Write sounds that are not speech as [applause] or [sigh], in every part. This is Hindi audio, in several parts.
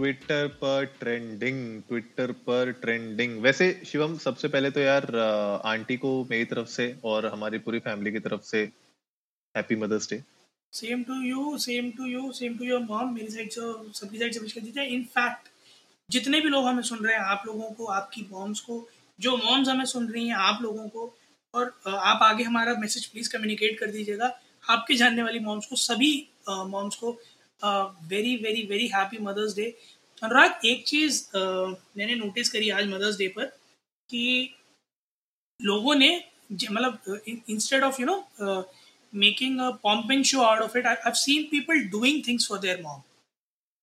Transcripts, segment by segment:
ट्विटर पर ट्रेंडिंग ट्विटर पर ट्रेंडिंग वैसे, शिवम, सबसे पहले तो यार आंटी को मेरी तरफ़ से और हमारी पूरी फैमिली की तरफ़ से happy mother's day same to you same to you same to your mom मेरी साइड से सबकी साइड से विश कर दीजिए इनफैक्ट जितने भी लोग हमें सुन रहे हैं, आप लोगों को, आपकी मॉम्स को, जो मॉम्स हमें सुन रही हैं, आप लोगों को, और आप आगे हमारा मैसेज प्लीज़ कम्युनिकेट कर दीजिएगा। आपके जानने वाली मॉम्स को, सभी मॉम्स को very very very happy mother's day Anurag एक चीज़ मैंने नोटिस करी आज मदर्स डे पर कि लोगों ने मतलब instead of you know making a pomp and show out of it I have seen people doing things for their mom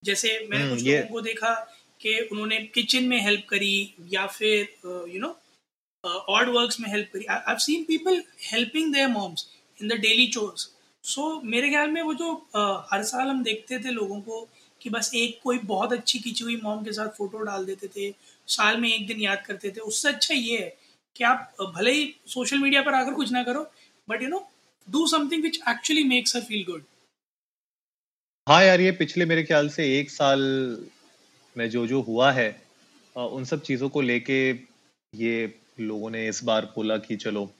जैसे मैंने हम्म, कुछ लोगों को देखा कि उन्होंने किचन में हेल्प करी या फिर यू नो ऑड वर्क्स में हेल्प करी। I have seen people helping their moms in the daily chores so so, मेरे ख्याल में वो जो uh, हर साल हम देखते थे लोगों को कि बस एक कोई बहुत अच्छी खींची हुई मॉम के साथ फ़ोटो डाल देते थे साल में एक दिन याद करते थे। उससे अच्छा ये है कि आप भले ही सोशल मीडिया पर आकर कुछ ना करो but you know do something which actually makes her feel good हाँ यार ये पिछले मेरे ख्याल से एक साल में जो जो हुआ है उन सब चीज़ों को लेके ये लोगों ने इस बार बोला कि चलो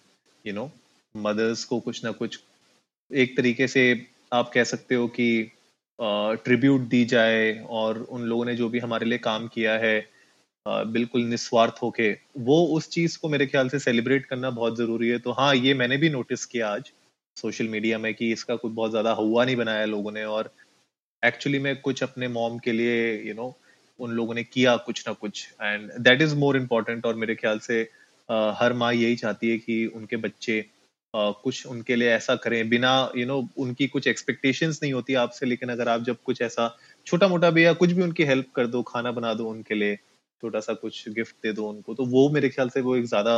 यू नो मदर्स को कुछ ना कुछ एक तरीके से आप कह सकते हो कि ट्रिब्यूट दी जाए और उन लोगों ने जो भी हमारे लिए काम किया है बिल्कुल निस्वार्थ होके वो उस चीज़ को मेरे ख्याल से सेलिब्रेट करना बहुत ज़रूरी है। तो हाँ ये मैंने भी नोटिस किया आज सोशल मीडिया में कि इसका कुछ बहुत ज़्यादा हुआ नहीं बनाया लोगों ने और एक्चुअली में कुछ अपने मॉम के लिए यू you नो know, उन लोगों ने किया कुछ ना कुछ। And that is more important और मेरे ख्याल से हर माँ यही चाहती है कि उनके बच्चे अ, कुछ उनके लिए ऐसा करें। बिना यू you नो know, उनकी कुछ एक्सपेक्टेशंस नहीं होती आपसे लेकिन अगर आप जब कुछ ऐसा छोटा मोटा भी या कुछ भी उनकी हेल्प कर दो खाना बना दो उनके लिए छोटा सा कुछ गिफ्ट दे दो उनको तो वो मेरे ख्याल से वो एक ज़्यादा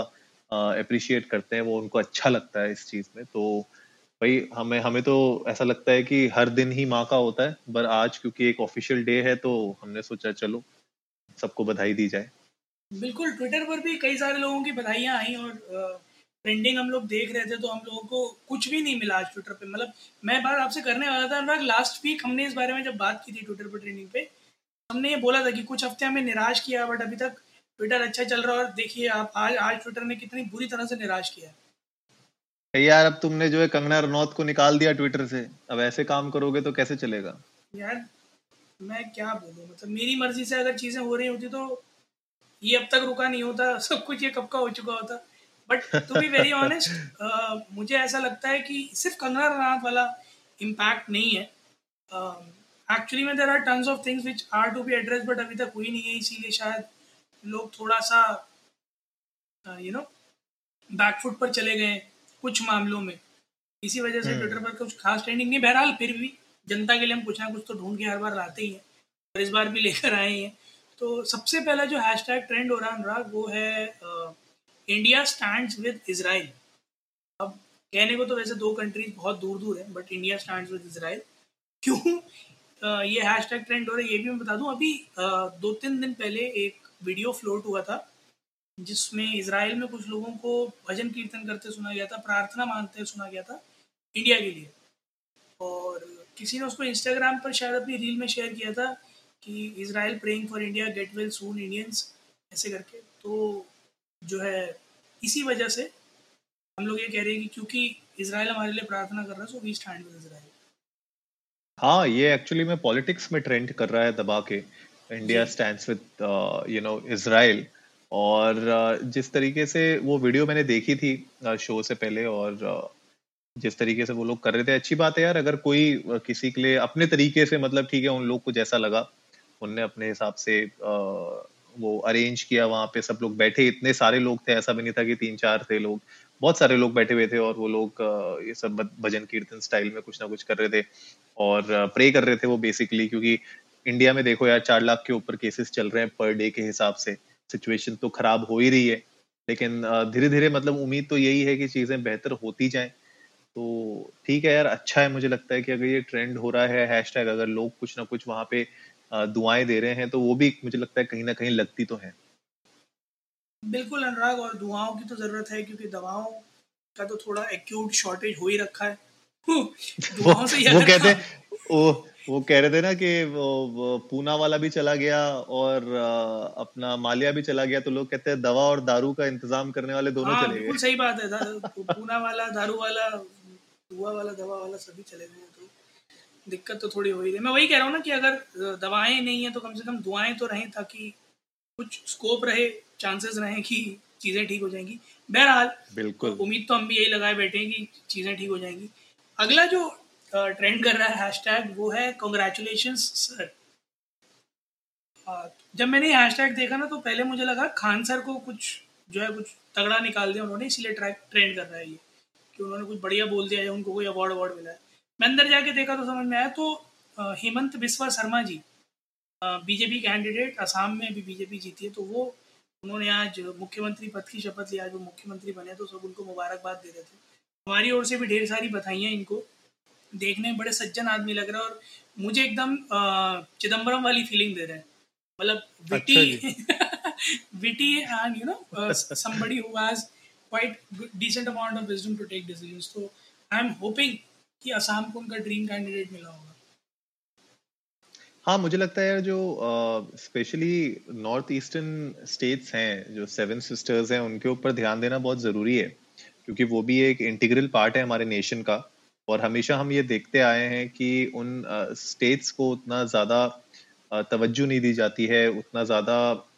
अप्रिशिएट करते हैं वो उनको अच्छा लगता है इस चीज़ में। तो भाई हमें हमें तो ऐसा लगता है कि हर दिन ही माँ का होता है पर आज क्योंकि एक ऑफिशियल डे है तो हमने सोचा चलो सबको बधाई दी जाए। बिल्कुल ट्विटर पर भी कई सारे लोगों की बधाइयाँ आई और ट्रेंडिंग हम लोग देख रहे थे तो हम लोगों को कुछ भी नहीं मिला आज ट्विटर पे। मतलब मैं बात आपसे करने वाला था अनुराग लास्ट वीक हमने इस बारे में जब बात की थी ट्विटर पर ट्रेंडिंग पे हमने ये बोला था कि कुछ हफ़्ते हमें निराश किया बट अभी तक ट्विटर अच्छा चल रहा है और देखिए आप आज आज ट्विटर ने कितनी बुरी तरह से निराश किया यार अब तुमने जो है कंगना रनौत को निकाल दिया ट्विटर से। अब ऐसे काम करोगे तो कैसे चलेगा? यार मैं क्या बोलूँ? मतलब मेरी मर्ज़ी से अगर चीज़ें हो रही होती तो ये अब तक रुका नहीं होता [laughs] सब कुछ ये कब का हो चुका होता। But to be very honest मुझे ऐसा लगता है कि सिर्फ़ कंगना रनावत वाला इम्पैक्ट नहीं है। एक्चुअली में there are tons of things which are to be address but अभी तक हुई नहीं है इसीलिए शायद लोग थोड़ा सा यू नो बैकफुट पर चले गए कुछ मामलों में। इसी वजह से। ट्विटर पर कुछ खास ट्रेंडिंग नहीं। बहरहाल फिर भी जनता के लिए हम कुछ ना कुछ तो ढूंढ के हर बार लाते ही हैं और इस बार भी [laughs] लेकर आए हैं। तो सबसे पहला जो हैशटैग ट्रेंड हो रहा है अनुराग वो है इंडिया स्टैंड विद इसराइल अब कहने को तो वैसे दो कंट्रीज़ बहुत दूर दूर है but India stand with Israel क्यों? ये हैशटैग ट्रेंड हो रहा है, ये भी मैं बता दूँ, अभी दो तीन दिन पहले एक वीडियो फ्लोट हुआ था, जिसमें इसराइल में कुछ लोगों को भजन कीर्तन करते सुना गया था, प्रार्थना मांगते सुना गया था इंडिया के लिए। और किसी ने उसको इंस्टाग्राम पर शायद अपनी रील में शेयर किया था कि Israel praying for India get well soon Indians ऐसे करके। तो जो है इसी वजह से हम लोग ये कह रहे हैं कि क्योंकि इसराइल हमारे लिए प्रार्थना कर रहा है so we stand with Israel हाँ ये एक्चुअली में पॉलिटिक्स में ट्रेंड कर रहा है दबा के। India stands with you know Israel और uh, जिस तरीके से वो वीडियो मैंने देखी थी शो से पहले और uh, जिस तरीके से वो लोग कर रहे थे अच्छी बात है यार अगर कोई uh, किसी के लिए अपने तरीके से मतलब ठीक है उन लोग को जैसा लगा उनने अपने हिसाब से uh, वो अरेंज किया वहाँ पे, सब लोग बैठे, इतने सारे लोग थे, ऐसा भी नहीं था कि तीन चार थे लोग, बहुत सारे लोग बैठे हुए थे और वो लोग ये सब भजन कीर्तन स्टाइल में कुछ ना कुछ कर रहे थे और प्रे कर रहे थे वो बेसिकली क्योंकि इंडिया में देखो यार चार लाख के ऊपर केसेस चल रहे हैं पर डे के हिसाब से सिचुएशन तो खराब हो ही रही है, लेकिन धीरे धीरे मतलब उम्मीद तो यही है कि चीज़ें बेहतर होती जाएँ तो ठीक है यार अच्छा है मुझे लगता है कि अगर ये ट्रेंड हो रहा है हैशटैग अगर लोग कुछ ना कुछ वहाँ पे दुआएँ दे रहे हैं तो वो भी मुझे लगता है कहीं ना कहीं लगती तो है। बिल्कुल अनुराग और दुआओं की तो ज़रूरत है क्योंकि दवाओं का तो थोड़ा एक्यूट शॉर्टेज हो ही रखा है। दुआओं से वो कहते वो वो कह रहे थे ना कि वो, वो पूना वाला भी चला गया और अपना मालिया भी चला गया तो लोग कहते हैं दवा और दारू का इंतज़ाम करने वाले दोनों हाँ, चले गए। सही बात है पूना वाला दारू वाला दुआ वाला दवा वाला सभी चले गए तो दिक्कत तो थोड़ी हो ही रही मैं वही कह रहा हूँ ना कि अगर दवाएँ नहीं है तो कम से कम दुआएँ तो रहें ताकि कुछ स्कोप रहे चांसेस रहे कि चीज़ें ठीक हो जाएँगी। बहरहाल बिल्कुल। उम्मीद तो हम भी यही लगाए बैठे हैं कि चीज़ें ठीक हो जाएँगी। अगला जो ट्रेंड कर रहा है हैशटैग वो है कॉन्ग्रेचुलेशन सर जब मैंने हैशटैग देखा ना तो पहले मुझे लगा खान सर को कुछ जो है कुछ तगड़ा निकाल दिया उन्होंने इसीलिए ट्रेंड कर रहा है ये। कि उन्होंने कुछ बढ़िया बोल दिया है उनको कोई अवार्ड अवार्ड मिला है। मैं अंदर जाके देखा तो समझ में आया तो हेमंत बिस्वा शर्मा जी बीजेपी कैंडिडेट असम में भी बीजेपी जीती है तो वो उन्होंने आज मुख्यमंत्री पद की शपथ ली आज वो मुख्यमंत्री बने तो सब उनको मुबारकबाद दे रहे थे। हमारी ओर से भी ढेर सारी बधाइयाँ इनको। देखने में बड़े सज्जन आदमी लग रहा है और मुझे एकदम चिदम्बरम वाली फीलिंग दे रहे हैं। मतलब witty witty and you know somebody who has quite decent amount of wisdom to take decisions so i am hoping कि असम को उनका ड्रीम कैंडिडेट मिला होगा? हाँ मुझे लगता है यार जो स्पेशली नॉर्थ ईस्टर्न स्टेट्स हैं जो सेवन सिस्टर्स हैं उनके ऊपर ध्यान देना बहुत ज़रूरी है क्योंकि वो भी एक इंटीग्रल पार्ट है हमारे नेशन का। और हमेशा हम ये देखते आए हैं कि उन स्टेट्स uh, को उतना ज़्यादा तवज्जो नहीं दी जाती है, उतना ज़्यादा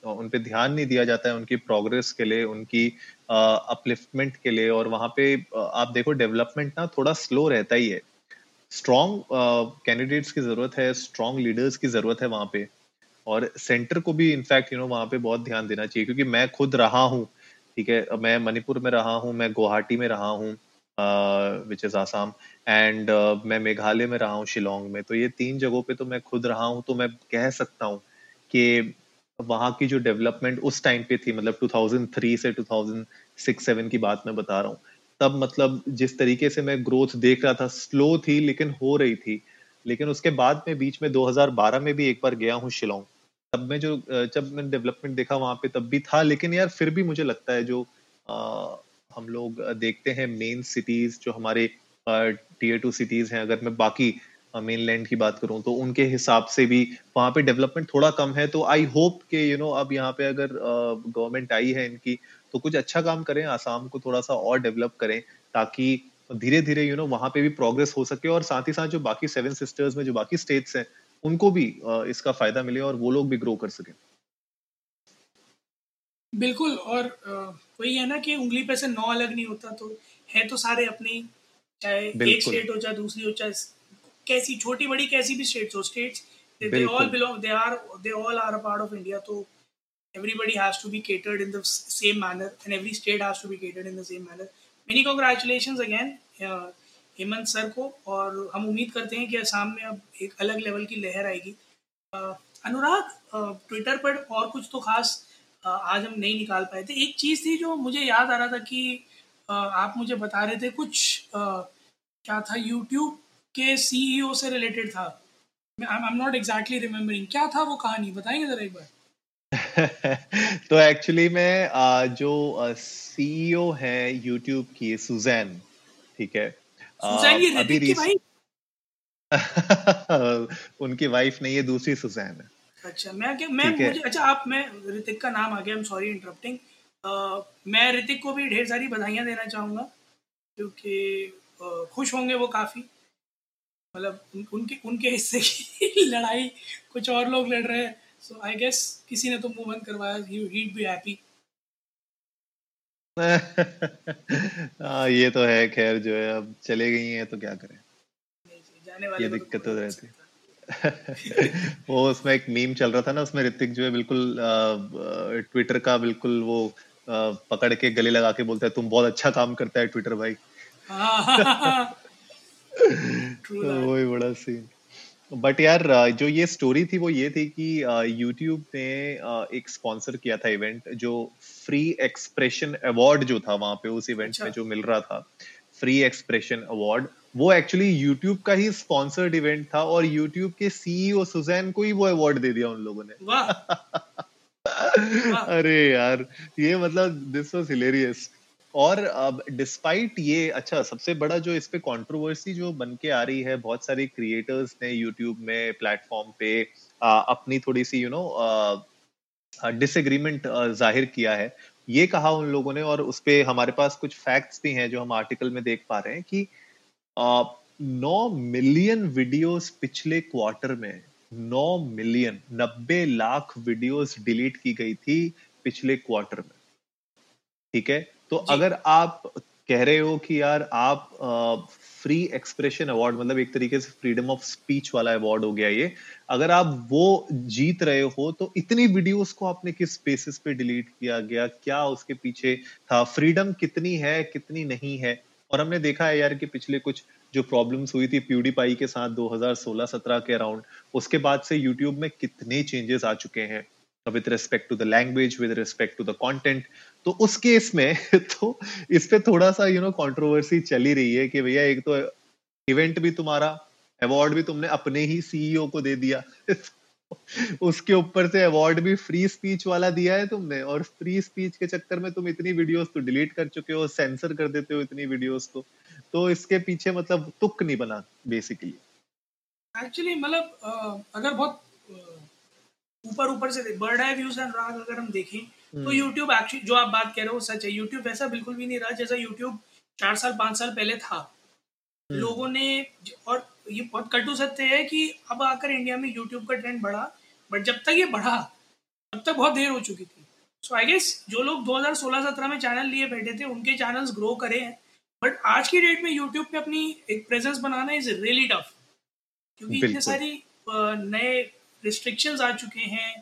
उन पे ध्यान नहीं दिया जाता है उनकी प्रोग्रेस के लिए, उनकी अपलिफ्टमेंट के लिए और वहाँ पे आप देखो डेवलपमेंट ना थोड़ा स्लो रहता ही है। स्ट्रॉन्ग कैंडिडेट्स की ज़रूरत है स्ट्रॉन्ग लीडर्स की ज़रूरत है वहाँ पे और सेंटर को भी इनफैक्ट यू नो वहाँ पे बहुत ध्यान देना चाहिए क्योंकि मैं खुद रहा हूँ, ठीक है? मैं मणिपुर में रहा हूँ, मैं गुवाहाटी में रहा हूँ विच इज़ आसाम एंड मैं मेघालय में रहा हूँ, शिलोंग में। तो ये तीन जगहों पे तो मैं खुद रहा हूँ तो मैं कह सकता हूँ कि वहाँ की जो डेवलपमेंट उस टाइम पे थी मतलब 2003 से 2006-7 की बात मैं बता रहा हूँ। तब मतलब जिस तरीके से मैं ग्रोथ देख रहा था स्लो थी, लेकिन हो रही थी। लेकिन उसके बाद में बीच में 2012 में भी एक बार गया हूँ शिलोंग। तब मैं जो जब मैंने डेवलपमेंट देखा वहाँ पे, तब भी था। लेकिन यार, फिर भी मुझे लगता है जो हम लोग देखते हैं मेन सिटीज़ जो हमारे टीयर टू सिटीज़ हैं। अगर मैं बाकी मेन लैंड की बात करूँ तो उनके हिसाब से भी वहाँ पे डेवलपमेंट थोड़ा कम है। तो आई होप के यू नो अब यहाँ पे अगर गवर्नमेंट आई है इनकी तो कुछ अच्छा काम करें, आसाम को थोड़ा सा और डेवलप करें, ताकि धीरे धीरे यू नो वहाँ पे भी प्रोग्रेस हो सके और साथ ही साथ जो बाकी सेवन सिस्टर्स में जो बाकी स्टेट्स हैं, उनको भी इसका फ़ायदा मिले और वो लोग भी ग्रो कर सके। बिल्कुल और वही है ना कि उंगली पे से नौ अलग नहीं होता तो है तो सारे अपने चाहे एक स्टेट हो चाहे दूसरी हो चाहे कैसी छोटी बड़ी कैसी भी स्टेट्स हो states they all belong they are they all are a part of India तो everybody has to be catered in the same manner and every state has to be catered in the same manner. Many congratulations again uh, Himanta sir को और हम उम्मीद करते हैं कि असम में अब एक अलग लेवल की लहर आएगी। अनुराग ट्विटर पर और कुछ तो खास आज हम नहीं निकाल पाए थे। एक चीज़ थी जो मुझे याद आ रहा था कि आप मुझे बता रहे थे कुछ क्या था यूट्यूब के सीईओ से रिलेटेड था। I am not exactly remembering क्या था वो कहानी? बताएँगे जरा एक बार। [laughs] तो एक्चुअली मैं जो सीईओ है यूट्यूब की सुजैन ठीक है? सुजैन अभी की भाई [laughs] उनकी वाइफ नहीं है दूसरी सुजैन है। अच्छा मैं क्या मैं मुझे अच्छा आप मैं ऋतिक का नाम आ गया आई एम सॉरी इंटरप्टिंग मैं ऋतिक को भी ढेर सारी बधाइयाँ देना चाहूँगा क्योंकि खुश होंगे वो काफ़ी। मतलब उनके उनके हिस्से की [laughs] लड़ाई कुछ और लोग लड़ रहे हैं। सो आई गेस किसी ने तो मुँह बंद करवाया ही बी हैप्पी हाँ ये तो है खैर जो है अब चले गई हैं तो क्या करें? ये तो दिक्कत तो रहती है। [laughs] वो उसमें एक मीम चल रहा था ना उसमें ऋतिक जो है बिल्कुल ट्विटर का बिल्कुल वो पकड़ के गले लगा के बोलता है तुम बहुत अच्छा काम करता है ट्विटर भाई. [laughs] वही बड़ा सीन बट यार जो ये स्टोरी थी वो ये थी कि यूट्यूब ने एक स्पॉन्सर किया था इवेंट जो फ्री एक्सप्रेशन अवार्ड जो था वहाँ पे उस इवेंट अच्छा। में जो मिल रहा था। फ्री एक्सप्रेशन अवार्ड वो एक्चुअली यूट्यूब का ही स्पॉन्सर्ड इवेंट था और यूट्यूब के सीईओ सुजैन को ही वो अवार्ड दे दिया उन लोगों ने। [laughs] अरे यार ये मतलब दिस वाज हिलेरियस और अब डिस्पाइट ये अच्छा सबसे बड़ा जो इस पे कंट्रोवर्सी जो बन के आ रही है बहुत सारे क्रिएटर्स ने यूट्यूब में प्लेटफॉर्म पे आ, अपनी थोड़ी सी यू नो डिसएग्रीमेंट ज़ाहिर किया है। ये कहा उन लोगों ने और उस पे हमारे पास कुछ फैक्ट्स भी हैं जो हम आर्टिकल में देख पा रहे हैं कि नौ मिलियन वीडियोस पिछले क्वार्टर में नौ मिलियन नब्बे लाख वीडियोस डिलीट की गई थी पिछले क्वार्टर में। ठीक है? तो अगर आप कह रहे हो कि यार आप फ्री एक्सप्रेशन अवार्ड मतलब एक तरीके से फ्रीडम ऑफ़ स्पीच वाला अवार्ड हो गया ये अगर आप वो जीत रहे हो तो इतनी वीडियोस को आपने किस बेसिस पे डिलीट किया गया? क्या उसके पीछे था? फ्रीडम कितनी है कितनी नहीं है? और हमने देखा है यार कि पिछले कुछ जो प्रॉब्लम्स हुई थी प्यूडीपाई के साथ 2016-17 के अराउंड उसके बाद से यूट्यूब में कितने चेंजेस आ चुके हैं। With respect to the language with respect to the content तो उस केस में [laughs] तो इस पे थोड़ा सा यू नो कंट्रोवर्सी चली रही है कि भैया एक तो इवेंट भी तुम्हारा अवार्ड भी तुमने अपने ही सीईओ को दे दिया। [laughs] उसके ऊपर से अवार्ड भी फ्री स्पीच वाला दिया है तुमने। और फ्री स्पीच के चक्कर में तुम इतनी वीडियोस तो डिलीट कर चुके हो सेंसर कर देते हो इतनी वीडियोस को। तो इसके पीछे मतलब तुक नहीं बना बेसिकली एक्चुअली मतलब अगर बहुत ऊपर ऊपर से बर्ड आई व्यूज़ एंड राग अगर हम देखें तो यूट्यूब हम्म। एक्चुअली जो आप बात कह रहे हो सच है। यूट्यूब वैसा बिल्कुल भी नहीं रहा जैसा यूट्यूब चार साल पाँच साल पहले था। हम्म। लोगों ने और ये बहुत कटु सत्य है कि अब आकर इंडिया में यूट्यूब का ट्रेंड बढ़ा बट जब तक ये बढ़ा तब तक बहुत देर हो चुकी थी। सो आई गेस जो लोग 2016-17 में चैनल लिए बैठे थे उनके चैनल्स ग्रो करे हैं बट आज की डेट में यूट्यूब पे अपनी एक प्रेजेंस बनाना इज़ रियली टफ क्योंकि इतने सारी नए रिस्ट्रिक्शंस आ चुके हैं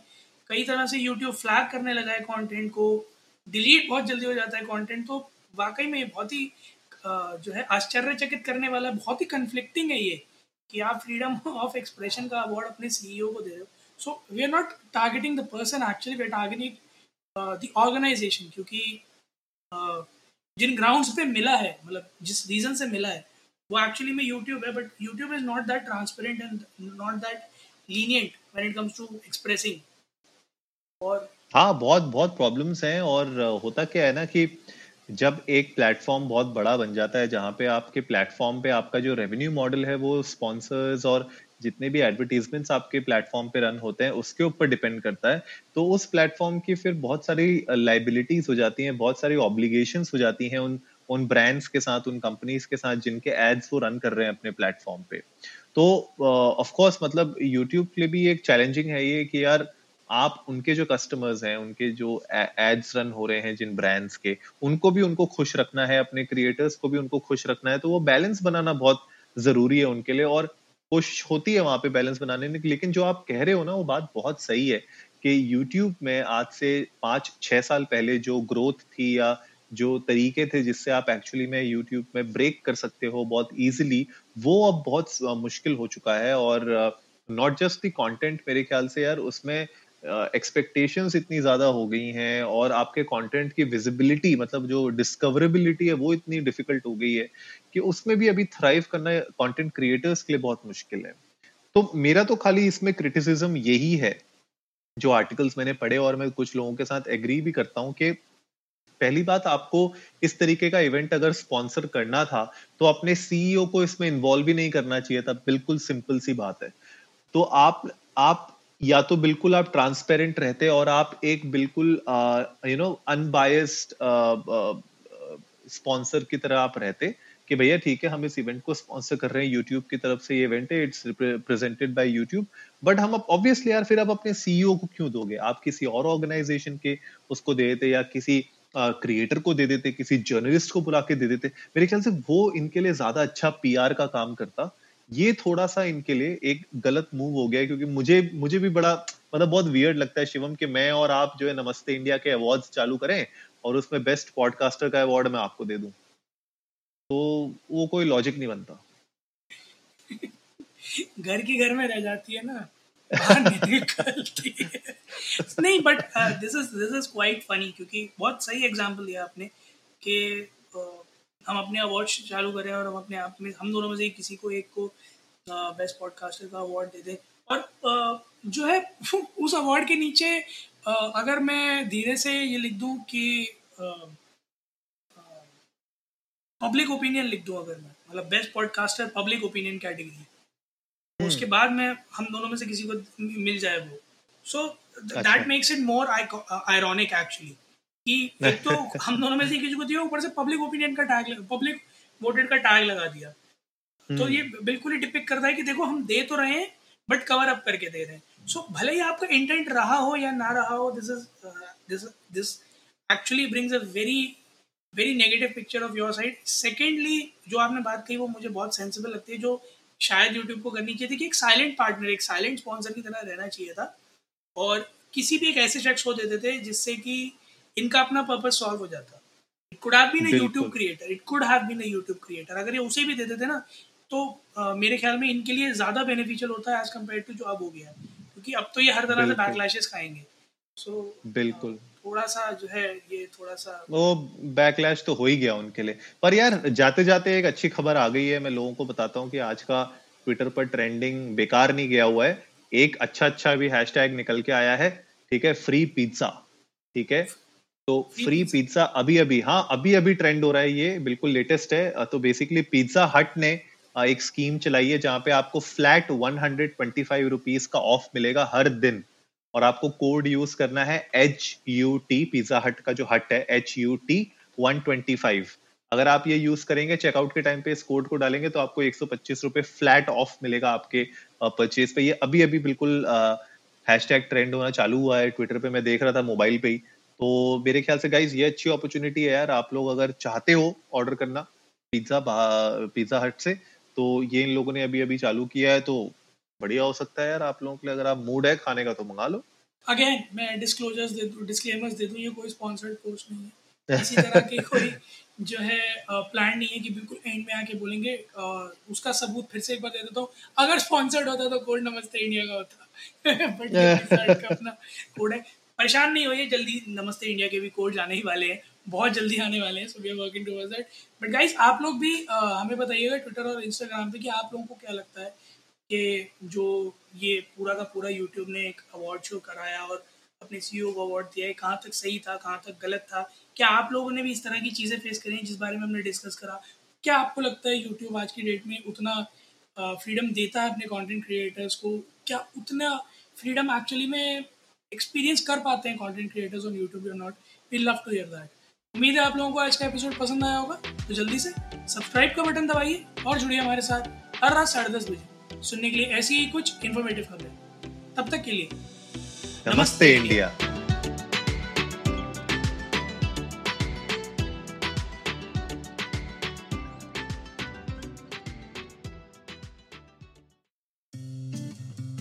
कई तरह से यूट्यूब फ्लैग करने लगा है कंटेंट को डिलीट बहुत जल्दी हो जाता है कंटेंट तो वाकई में बहुत ही जो है आश्चर्यचकित करने वाला बहुत ही कन्फ्लिक्टिंग है ये। कि आप फ्रीडम ऑफ़ एक्सप्रेशन का अवार्ड अपने सीईओ e को दे रहे हो? So we are not targeting the person actually we are targeting the organization क्योंकि uh, जिन ग्राउंड्स पे मिला है मतलब जिस रीजन से मिला है वो एक्चुअली में यूट्यूब है but YouTube is not that transparent and not that lenient when it comes to expressing और हाँ बहुत बहुत प्रॉब्लम्स हैं और होता क्या है ना कि जब एक प्लेटफॉर्म बहुत बड़ा बन जाता है जहाँ पे आपके प्लेटफॉर्म पे आपका जो रेवेन्यू मॉडल है वो स्पॉन्सर्स और जितने भी एडवर्टीजमेंट्स आपके प्लेटफॉर्म पे रन होते हैं उसके ऊपर डिपेंड करता है। तो उस प्लेटफॉर्म की फिर बहुत सारी लाइबिलिटीज हो जाती हैं बहुत सारी ऑब्लिगेशन हो जाती हैं उन उन ब्रांड्स के साथ उन कंपनीज़ के साथ जिनके एड्स वो रन कर रहे हैं अपने प्लेटफॉर्म पे। तो ऑफ़ uh, कोर्स मतलब यूट्यूब के लिए भी एक चैलेंजिंग है ये कि यार आप उनके जो कस्टमर्स हैं, उनके जो एड्स रन हो रहे हैं जिन ब्रांड्स के, उनको भी उनको खुश रखना है, अपने क्रिएटर्स को भी उनको खुश रखना है तो वो बैलेंस बनाना बहुत ज़रूरी है उनके लिए और खुश होती है वहाँ पे बैलेंस बनाने में। लेकिन जो आप कह रहे हो ना, वो बात बहुत सही है कि यूट्यूब में आज से पाँच, छह साल पहले जो ग्रोथ थी या जो तरीके थे जिससे आप एक्चुअली में यूट्यूब में ब्रेक कर सकते हो बहुत इजीली वो अब बहुत मुश्किल हो चुका है। और नॉट जस्ट दी कंटेंट मेरे ख्याल से यार, उसमें एक्सपेक्टेशंस uh, इतनी ज़्यादा हो गई हैं और आपके कंटेंट की विजिबिलिटी मतलब जो डिस्कवरेबिलिटी है वो इतनी डिफ़िकल्ट हो गई है कि उसमें भी अभी थ्राइव करना कंटेंट क्रिएटर्स के लिए बहुत मुश्किल है। तो मेरा तो खाली इसमें क्रिटिसिज्म यही है जो आर्टिकल्स मैंने पढ़े और मैं कुछ लोगों के साथ एग्री भी करता हूँ कि पहली बात आपको इस तरीके का इवेंट अगर स्पॉन्सर करना था तो अपने सीईओ को इसमें इन्वॉल्व भी नहीं करना चाहिए था। बिल्कुल सिंपल सी बात है। तो आप आप या तो बिल्कुल आप ट्रांसपेरेंट रहते और आप एक बिल्कुल यू नो अनबायस्ड स्पॉन्सर की तरह आप रहते कि भैया ठीक है हम इस इवेंट को स्पॉन्सर कर रहे हैं यूट्यूब की तरफ़ से ये इवेंट है it's presented by YouTube but हम ऑब्वियसली यार फिर आप अपने सीईओ को क्यों दोगे? आप किसी और ऑर्गेनाइजेशन के उसको दे देते या किसी क्रिएटर uh, को दे देते किसी जर्नलिस्ट को बुला के दे देते। मेरे ख्याल से वो इनके लिए ज़्यादा अच्छा पीआर का काम करता ये थोड़ा सा इनके लिए एक गलत मूव हो गया क्योंकि मुझे मुझे भी बड़ा मतलब बहुत वियर्ड लगता है शिवम कि मैं और आप जो है नमस्ते इंडिया के अवार्ड्स चालू करें और उसमें बेस्ट पॉडकास्टर का अवार्ड मैं आपको दे दूँ। तो वो कोई लॉजिक नहीं बनता। [laughs] घर की घर में रह जाती है ना। नहीं but this is this is quite funny क्योंकि बहुत सही एग्जांपल दिया आपने कि uh, हम अपने अवार्ड चालू करें और हम अपने आप में हम दोनों में से किसी को एक को बेस्ट पॉडकास्टर का अवार्ड दे दें। और जो है [laughs] उस अवार्ड के नीचे अगर मैं धीरे से ये लिख दूँ कि पब्लिक ओपिनियन लिख दूँ अगर मैं मतलब best podcaster public opinion category उसके. बाद में हम दोनों में से किसी को मिल जाए वो। So that makes it more ironic actually कि एक तो हम दोनों में से किसी को दिया ऊपर से पब्लिक ओपिनियन का टैग पब्लिक वोटेड का टैग लगा दिया. तो ये बिल्कुल ही डिपिक करता है कि देखो हम दे तो रहे हैं बट कवर अप करके दे रहे हैं। सो so, भले ही आपका इंटेंट रहा हो या ना रहा हो this is this this actually brings a very very negative picture of your side secondly जो आपने बात कही वो मुझे बहुत सेंसिबल लगती है जो शायद यूट्यूब को करनी चाहिए थी कि एक साइलेंट पार्टनर एक साइलेंट स्पॉन्सर की तरह रहना चाहिए था। और किसी भी एक ऐसे शख्स को देते थे जिससे कि इनका अपना पर्पज सॉल्व हो जाता। It could have been a YouTube creator it could have been a YouTube creator अगर ये उसे भी देते ना तो uh, मेरे ख्याल में इनके लिए ज़्यादा बेनिफिशियल होता है एज कंपेयर टू जो अब हो गया क्योंकि अब तो ये हर तरह से बैकलैशेस खाएँगे। सो so, बिल्कुल। थोड़ा सा जो है ये थोड़ा सा वो बैकलैश तो हो ही गया उनके लिए। पर यार जाते जाते एक अच्छी खबर आ गई है मैं लोगों को बताता हूँ कि आज का ट्विटर पर ट्रेंडिंग बेकार नहीं गया हुआ है। एक अच्छा अच्छा भी हैशटैग निकल के आया है ठीक है? फ्री पिज्जा ठीक है? तो फ्री पिज्जा अभी अभी हाँ अभी अभी ट्रेंड हो रहा है ये बिल्कुल लेटेस्ट है। तो बेसिकली पिज्जा हट ने एक स्कीम चलाई है जहाँ पे आपको flat one hundred twenty five rupees का ऑफ़ मिलेगा हर दिन। और आपको कोड यूज़ करना है एच यू टी पिज्जा हट का जो हट है H U T one twenty five अगर आप ये यूज़ करेंगे चेकआउट के टाइम पे इस कोड को डालेंगे तो आपको एक सौ पच्चीस रुपए फ्लैट ऑफ़ मिलेगा आपके परचेज पे। ये अभी अभी बिल्कुल हैशटैग ट्रेंड होना चालू हुआ है। ट्विटर पे मैं देख रहा था मोबाइल पे ही। तो मेरे ख्याल से गाइज़ ये अच्छी अपॉर्चुनिटी है यार। आप लोग अगर चाहते हो ऑर्डर करना पिज्जा पिज्जा हट से तो ये इन लोगों ने अभी अभी चालू किया है तो बढ़िया हो सकता है यार आप लोगों के लिए। अगर आप मूड है खाने का तो मंगा लो। अगेन मैं डिस्क्लोजर्स दे दूँ डिस्क्लेमर्स दे दूँ, ये कोई स्पॉन्सर्ड पोस्ट नहीं है। इसी तरह के कोई जो है प्लान नहीं है कि बिल्कुल एंड में आके बोलेंगे उसका सबूत फिर से एक बार दे देता हूँ। अगर स्पॉन्सर्ड होता तो कोड नमस्ते इंडिया का होता। [laughs] बट अपना कोड है। परेशान नहीं होइए जल्दी नमस्ते इंडिया के भी कोड जाने ही वाले हैं बहुत जल्दी आने वाले हैं so we are working towards that but guys आप लोग भी आ, हमें बताइएगा ट्विटर और इंस्टाग्राम पे कि आप लोगों को क्या लगता है कि जो ये पूरा का पूरा यूट्यूब ने एक अवार्ड शो कराया और अपने सी ओ को अवार्ड दिया है कहाँ तक सही था कहाँ तक गलत था? क्या आप लोगों ने भी इस तरह की चीज़ें फेस करी हैं जिस बारे में हमने डिस्कस करा? क्या आपको लगता है यूट्यूब आज की डेट में उतना फ्रीडम देता है अपने कंटेंट क्रिएटर्स को? क्या उतना फ्रीडम एक्चुअली में एक्सपीरियंस कर पाते हैं कंटेंट क्रिएटर्स ऑन यूट्यूब या not we love to hear that उम्मीद है आप लोगों को आज का एपिसोड पसंद आया होगा। तो जल्दी से सब्सक्राइब का बटन दबाइए और जुड़िए हमारे साथ हर रात साढ़े दस बजे। सुनने के लिए ऐसी ही कुछ इन्फॉर्मेटिव खबरें। तब तक के लिए नमस्ते इंडिया